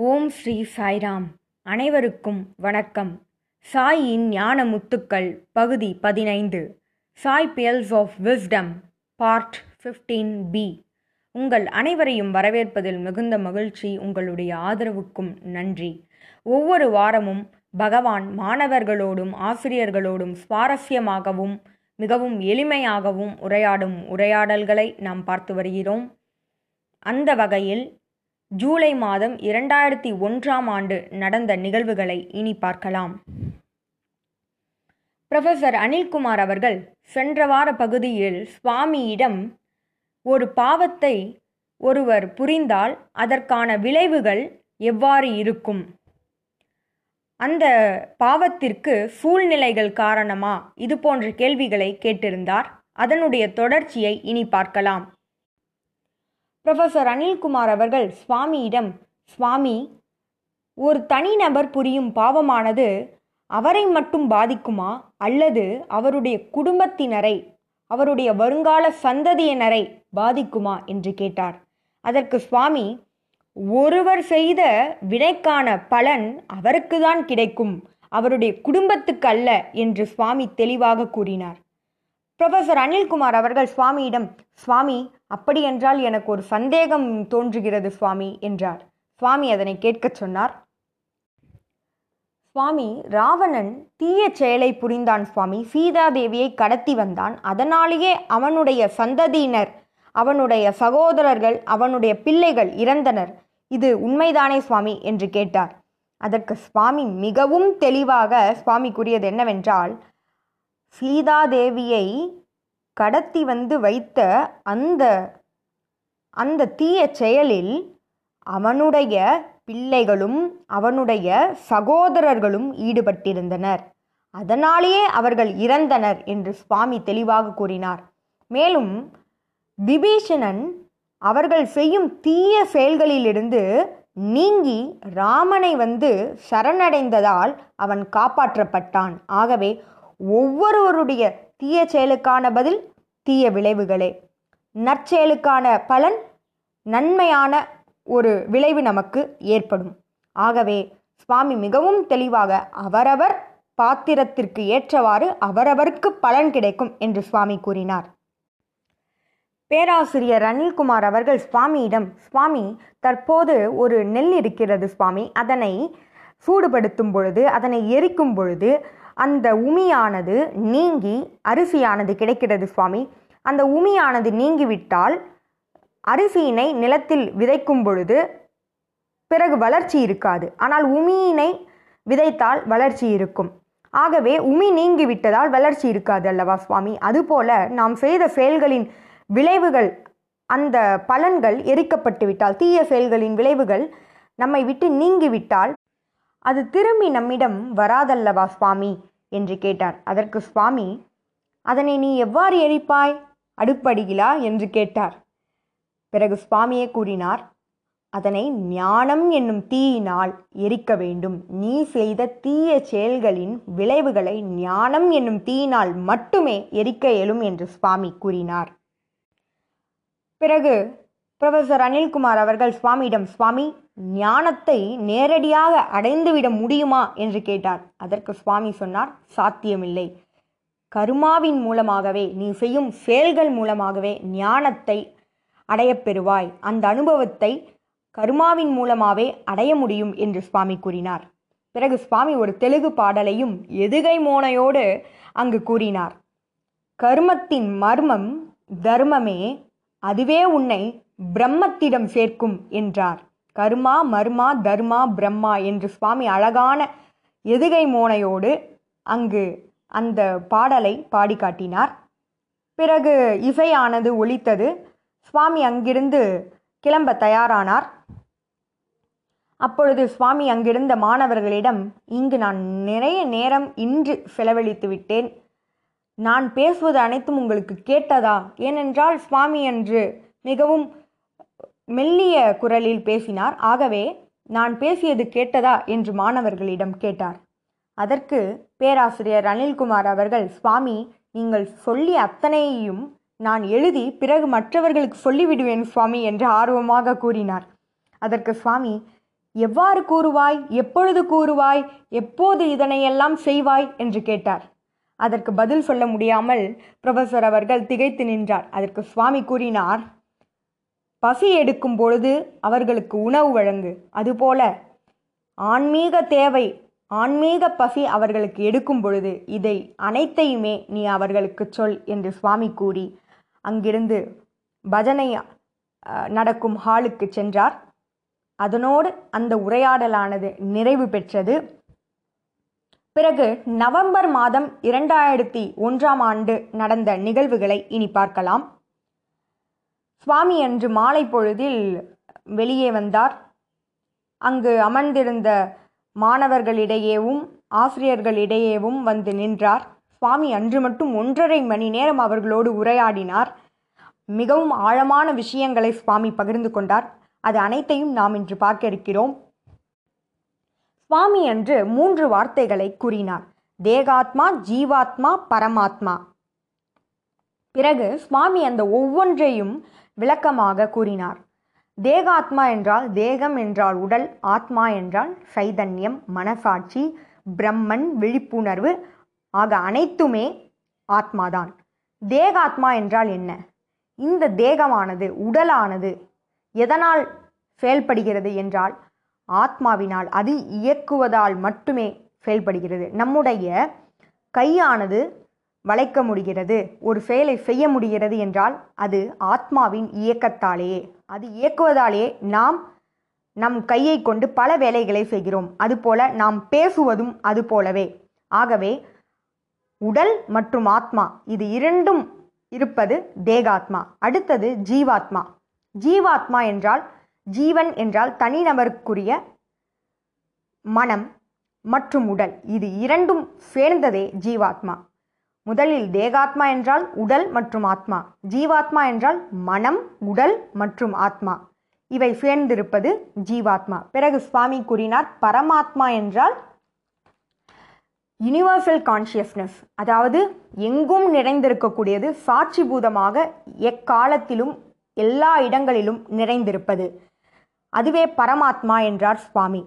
ஓம் ஸ்ரீ சாய்ராம். அனைவருக்கும் வணக்கம். சாயின் ஞான முத்துக்கள் பகுதி பதினைந்து. Sai pearls of wisdom part fifteen B உங்கள் அனைவரையும் வரவேற்பதில் மிகுந்த மகிழ்ச்சி உங்களுடைய ஆதரவுக்கும் நன்றி. ஒவ்வொரு வாரமும் பகவான் மாணவர்களோடும் ஆசிரியர்களோடும் சுவாரஸ்யமாகவும் மிகவும் எளிமையாகவும் உரையாடும் உரையாடல்களை நாம் பார்த்து வருகிறோம். அந்த வகையில் ஜூலை மாதம் இரண்டாயிரத்தி ஒன்றாம் ஆண்டு நடந்த நிகழ்வுகளை இனி பார்க்கலாம். ப்ரொஃபசர் அனில்குமார் அவர்கள் சென்ற வார பகுதியில் சுவாமியிடம் ஒரு பாவத்தை ஒருவர் புரிந்தால் அதற்கான விளைவுகள் எவ்வாறு இருக்கும்? அந்த பாவத்திற்கு சூழ்நிலைகள் காரணமா? இது போன்ற கேள்விகளை கேட்டிருந்தார். அதனுடைய தொடர்ச்சியை இனி பார்க்கலாம். ப்ரொஃபசர் அனில்குமார் அவர்கள் சுவாமியிடம் சுவாமி ஒரு தனிநபர் புரியும் பாவமானது அவரை மட்டும் பாதிக்குமா? அல்லது அவருடைய குடும்பத்தினரை அவருடைய வருங்கால சந்ததியினரை பாதிக்குமா? என்று கேட்டார். அதற்கு சுவாமி ஒருவர் செய்த வினைக்கான பலன் அவருக்குதான் கிடைக்கும் அவருடைய குடும்பத்துக்கு அல்ல என்று சுவாமி தெளிவாக கூறினார். ப்ரொஃபசர் அனில்குமார் அவர்கள் சுவாமியிடம் சுவாமி அப்படியென்றால் எனக்கு ஒரு சந்தேகம் தோன்றுகிறது சுவாமி என்றார். சுவாமி அதனை கேட்கச் சொன்னார். சுவாமி ராவணன் தீய செயலை புரிந்தான் சுவாமி. சீதாதேவியை கடத்தி வந்தான். அதனாலேயே அவனுடைய சந்ததியினர் அவனுடைய சகோதரர்கள் அவனுடைய பிள்ளைகள் இறந்தனர். இது உண்மைதானே சுவாமி? என்று கேட்டார். அதற்கு சுவாமி மிகவும் தெளிவாக சுவாமி கூறியது என்னவென்றால் சீதாதேவியை கடத்தி வந்து வைத்த அந்த அந்த தீய செயலில் அவனுடைய பிள்ளைகளும் அவனுடைய சகோதரர்களும் ஈடுபட்டிருந்தனர். அதனாலேயே அவர்கள் இறந்தனர் என்று சுவாமி தெளிவாக கூறினார். மேலும் விபீஷணன் அவர்கள் செய்யும் தீய செயல்களிலிருந்து நீங்கி ராமனை வந்து சரணடைந்ததால் அவன் காப்பாற்றப்பட்டான். ஆகவே ஒவ்வொருவருடைய தீய செயலுக்கான பதில் தீய விளைவுகளே. நற்செயலுக்கான பலன் நன்மையான ஒரு விளைவு நமக்கு ஏற்படும். ஆகவே சுவாமி மிகவும் தெளிவாக அவரவர் பாத்திரத்திற்கு ஏற்றவாறு அவரவருக்கு பலன் கிடைக்கும் என்று சுவாமி கூறினார். பேராசிரியர் ரணில்குமார் அவர்கள் சுவாமியிடம் சுவாமி தற்போது ஒரு நெல் இருக்கிறது சுவாமி. அதனை சூடுபடுத்தும் பொழுது அதனை எரிக்கும் பொழுது அந்த உமியானது நீங்கி அரிசியானது கிடைக்கிறது சுவாமி. அந்த உமியானது நீங்கிவிட்டால் அரிசியினை நிலத்தில் விதைக்கும் பொழுது பிறகு வளர்ச்சி இருக்காது. ஆனால் உமியினை விதைத்தால் வளர்ச்சி இருக்கும். ஆகவே உமி நீங்கிவிட்டதால் வளர்ச்சி இருக்காது அல்லவா சுவாமி? அதுபோல நாம் செய்த செயல்களின் விளைவுகள் அந்த பலன்கள் எரிக்கப்பட்டு விட்டால் தீய செயல்களின் விளைவுகள் நம்மை விட்டு நீங்கிவிட்டால் அது திரும்பி நம்மிடம் வராதல்லவா சுவாமி? என்று கேட்டார். அதற்கு சுவாமி அதனை நீ எவ்வாறு எரிப்பாய்? அடுப்படியிலா? என்று கேட்டார். பிறகு சுவாமியே கூறினார் அதனை ஞானம் என்னும் தீயினால் எரிக்க வேண்டும். நீ செய்த தீய செயல்களின் விளைவுகளை ஞானம் என்னும் தீயினால் மட்டுமே எரிக்க இயலும் என்று சுவாமி கூறினார். பிறகு ப்ரொஃபசர் அனில்குமார் அவர்கள் சுவாமியிடம் சுவாமி ஞானத்தை நேரடியாக அடைந்துவிட முடியுமா என்று கேட்டார். அதற்கு சுவாமி சொன்னார் சாத்தியமில்லை. கருமாவின் மூலமாகவே நீ செய்யும் செயல்கள் மூலமாகவே ஞானத்தை அடையப்பெறுவாய் அந்த அனுபவத்தை கருமாவின் மூலமாகவே அடைய முடியும் என்று சுவாமி கூறினார். பிறகு சுவாமி ஒரு தெலுங்கு பாடலையும் எதுகை மோனையோடு அங்கு கூறினார். கர்மத்தின் மர்மம் தர்மமே அதுவே உன்னை பிரம்மத்திடம் சேர்க்கும் என்றார். கர்மா மர்மா தர்மா பிரம்மா என்று சுவாமி அழகான எதுகை மோனையோடு அங்கு அந்த பாடலை பாடி காட்டினார். பிறகு இசையானது ஒலித்தது. சுவாமி அங்கிருந்து கிளம்ப தயாரானார். அப்பொழுது சுவாமி அங்கிருந்த மாணவர்களிடம் இங்கு நான் நிறைய நேரம் இன்று செலவழித்து விட்டேன். நான் பேசுவது அனைத்தும் உங்களுக்கு கேட்டதா? ஏனென்றால் சுவாமி என்று மிகவும் மெல்லிய குரலில் பேசினார் ஆகவே நான் பேசியது கேட்டதா? என்று மாணவர்களிடம் கேட்டார். அதற்கு பேராசிரியர் அனில்குமார் அவர்கள் சுவாமி நீங்கள் சொல்லிய அத்தனையையும் நான் எழுதி பிறகு மற்றவர்களுக்கு சொல்லிவிடுவேன் சுவாமி என்று ஆர்வமாக கூறினார். அதற்கு சுவாமி எவ்வாறு கூறுவாய்? எப்பொழுது கூறுவாய்? எப்போது இதனையெல்லாம் செய்வாய்? என்று கேட்டார். அதற்கு பதில் சொல்ல முடியாமல் புரொஃபசர் அவர்கள் திகைத்து நின்றார். அதற்கு சுவாமி கூறினார் பசி எடுக்கும் பொழுது அவர்களுக்கு உணவு வழங்கு. அதுபோல ஆன்மீக தேவை ஆன்மீக பசி அவர்களுக்கு எடுக்கும் பொழுது இதை அனைத்தையுமே நீ அவர்களுக்கு சொல் என்று சுவாமி கூறி அங்கிருந்து பஜனை நடக்கும் ஹாலுக்கு சென்றார். அதனோடு அந்த உரையாடலானது நிறைவு பெற்றது. பிறகு நவம்பர் மாதம் இரண்டாயிரத்தி ஒன்றாம் ஆண்டு நடந்த நிகழ்வுகளை இனி பார்க்கலாம். சுவாமி அன்று மாலை பொழுதில் வெளியே வந்தார். அங்கு அமர்ந்திருந்த மாணவர்களிடையேவும் ஆசிரியர்களிடையேவும் வந்து நின்றார். சுவாமி அன்று மட்டும் ஒன்றரை மணி நேரம் அவர்களோடு உரையாடினார். மிகவும் ஆழமான விஷயங்களை சுவாமி பகிர்ந்து கொண்டார். அது அனைத்தையும் நாம் இன்று பார்க்க இருக்கிறோம். சுவாமி அன்று மூன்று வார்த்தைகளை கூறினார். தேகாத்மா ஜீவாத்மா பரமாத்மா. பிறகு சுவாமி அந்த ஒவ்வொன்றையும் விளக்கமாக கூறினார். தேகாத்மா என்றால் தேகம் என்றால் உடல் ஆத்மா என்றால் சைதன்யம் மனசாட்சி பிரம்மன் விழிப்புணர்வு ஆக அனைத்துமே ஆத்மாதான். தேகாத்மா என்றால் என்ன? இந்த தேகமானது உடலானது எதனால் செயல்படுகிறது என்றால் ஆத்மாவினால் அது இயக்குவதால் மட்டுமே செயல்படுகிறது. நம்முடைய கையானது வளைக்க முடிகிறது. ஒரு செயலை செய்ய முடிகிறது என்றால் அது ஆத்மாவின் இயக்கத்தாலேயே அது இயக்குவதாலேயே நாம் நம் கையை கொண்டு பல வேலைகளை செய்கிறோம். அதுபோல நாம் பேசுவதும் அது போலவே. ஆகவே உடல் மற்றும் ஆத்மா இது இரண்டும் இருப்பது தேகாத்மா அடுத்தது ஜீவாத்மா. ஜீவாத்மா என்றால் ஜீவன் என்றால் தனிநபருக்குரிய மனம் மற்றும் உடல் இது இரண்டும் சேர்ந்ததே ஜீவாத்மா. முதலில் தேகாத்மா என்றால் உடல் மற்றும் ஆத்மா ஜீவாத்மா என்றால் மனம் உடல் மற்றும் ஆத்மா. இவை சேர்ந்திருப்பது ஜீவாத்மா. பிறகு சுவாமி கூறினார் பரமாத்மா என்றால் யுனிவர்சல் கான்ஷியஸ்னஸ் அதாவது எங்கும் நிறைந்திருக்கக்கூடியது சாட்சிபூதமாக எக்காலத்திலும் எல்லா இடங்களிலும் நிறைந்திருப்பது. அதுவே பரமாத்மா என்றார் சுவாமி.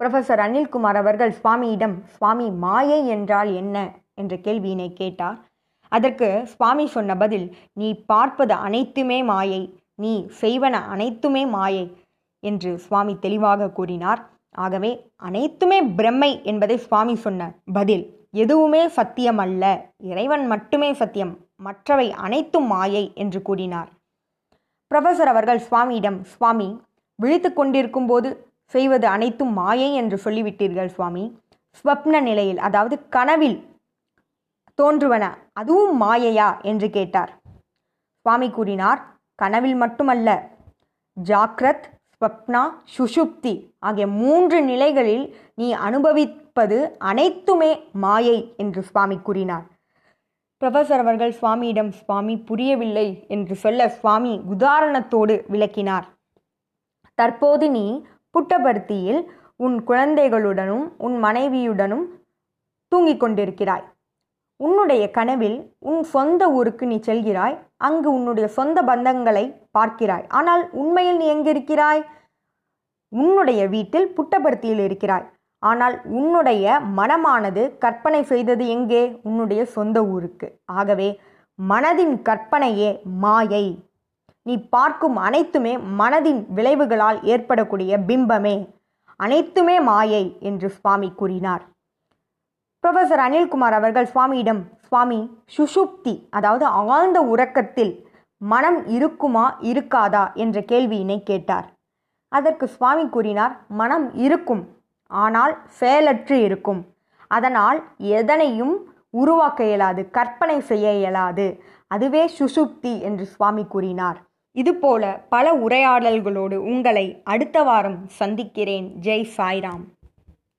புரொஃபசர் அனில்குமார் அவர்கள் சுவாமியிடம் சுவாமி மாயை என்றால் என்ன? என்ற கேள்வியினை கேட்டார். அதற்கு சுவாமி சொன்ன பதில் நீ பார்ப்பது அனைத்துமே மாயை நீ செய்வன அனைத்துமே மாயை என்று சுவாமி தெளிவாக கூறினார். ஆகவே அனைத்துமே பிரம்மை என்பதை சுவாமி சொன்ன பதில் எதுவுமே சத்தியம் அல்ல இறைவன் மட்டுமே சத்தியம் மற்றவை அனைத்தும் மாயை என்று கூறினார். ப்ரொஃபஸர் அவர்கள் சுவாமியிடம் சுவாமி விழித்து கொண்டிருக்கும் போது செய்வது அனைத்தும் மாயை என்று சொல்லிவிட்டீர்கள் சுவாமி. ஸ்வப்ன நிலையில் அதாவது கனவில் தோன்றுவன அதுவும் மாயையா? என்று கேட்டார். சுவாமி கூறினார் கனவில் மட்டுமல்ல. ஜாக்ரத் ஸ்வப்னா சுஷுப்தி ஆகிய மூன்று நிலைகளில் நீ அனுபவிப்பது அனைத்துமே மாயை என்று சுவாமி கூறினார். ப்ரொஃபஸர் அவர்கள் சுவாமியிடம் சுவாமி புரியவில்லை என்று சொல்ல சுவாமி உதாரணத்தோடு விளக்கினார். தற்போது நீ புட்டபர்த்தியில் உன் குழந்தைகளுடனும் உன் மனைவியுடனும் தூங்கிக் கொண்டிருக்கிறாய். உன்னுடைய கனவில் உன் சொந்த ஊருக்கு நீ செல்கிறாய். அங்கு உன்னுடைய சொந்த பந்தங்களை பார்க்கிறாய். ஆனால் உண்மையில் நீ எங்கிருக்கிறாய்? உன்னுடைய வீட்டில் புட்டபர்த்தியில் இருக்கிறாய். ஆனால் உன்னுடைய மனமானது கற்பனை செய்தது எங்கே? உன்னுடைய சொந்த ஊருக்கு. ஆகவே மனதின் கற்பனையே மாயை. நீ பார்க்கும் அனைத்துமே மனதின் விளைவுகளால் ஏற்படக்கூடிய பிம்பமே. அனைத்துமே மாயை என்று சுவாமி கூறினார். ப்ரொஃபஸர் அனில்குமார் அவர்கள் சுவாமியிடம் சுவாமி சுஷுப்தி அதாவது ஆழ்ந்த உறக்கத்தில் மனம் இருக்குமா இருக்காதா? என்ற கேள்வியினை கேட்டார். அதற்கு சுவாமி கூறினார் மனம் இருக்கும் ஆனால் செயலற்று இருக்கும். அதனால் எதனையும் உருவாக்க இயலாது கற்பனை செய்ய இயலாது. அதுவே சுஷுப்தி என்று சுவாமி கூறினார். இதுபோல பல உரையாடல்களோடு உங்களை அடுத்த வாரம் சந்திக்கிறேன். ஜெய் சாய்ராம்.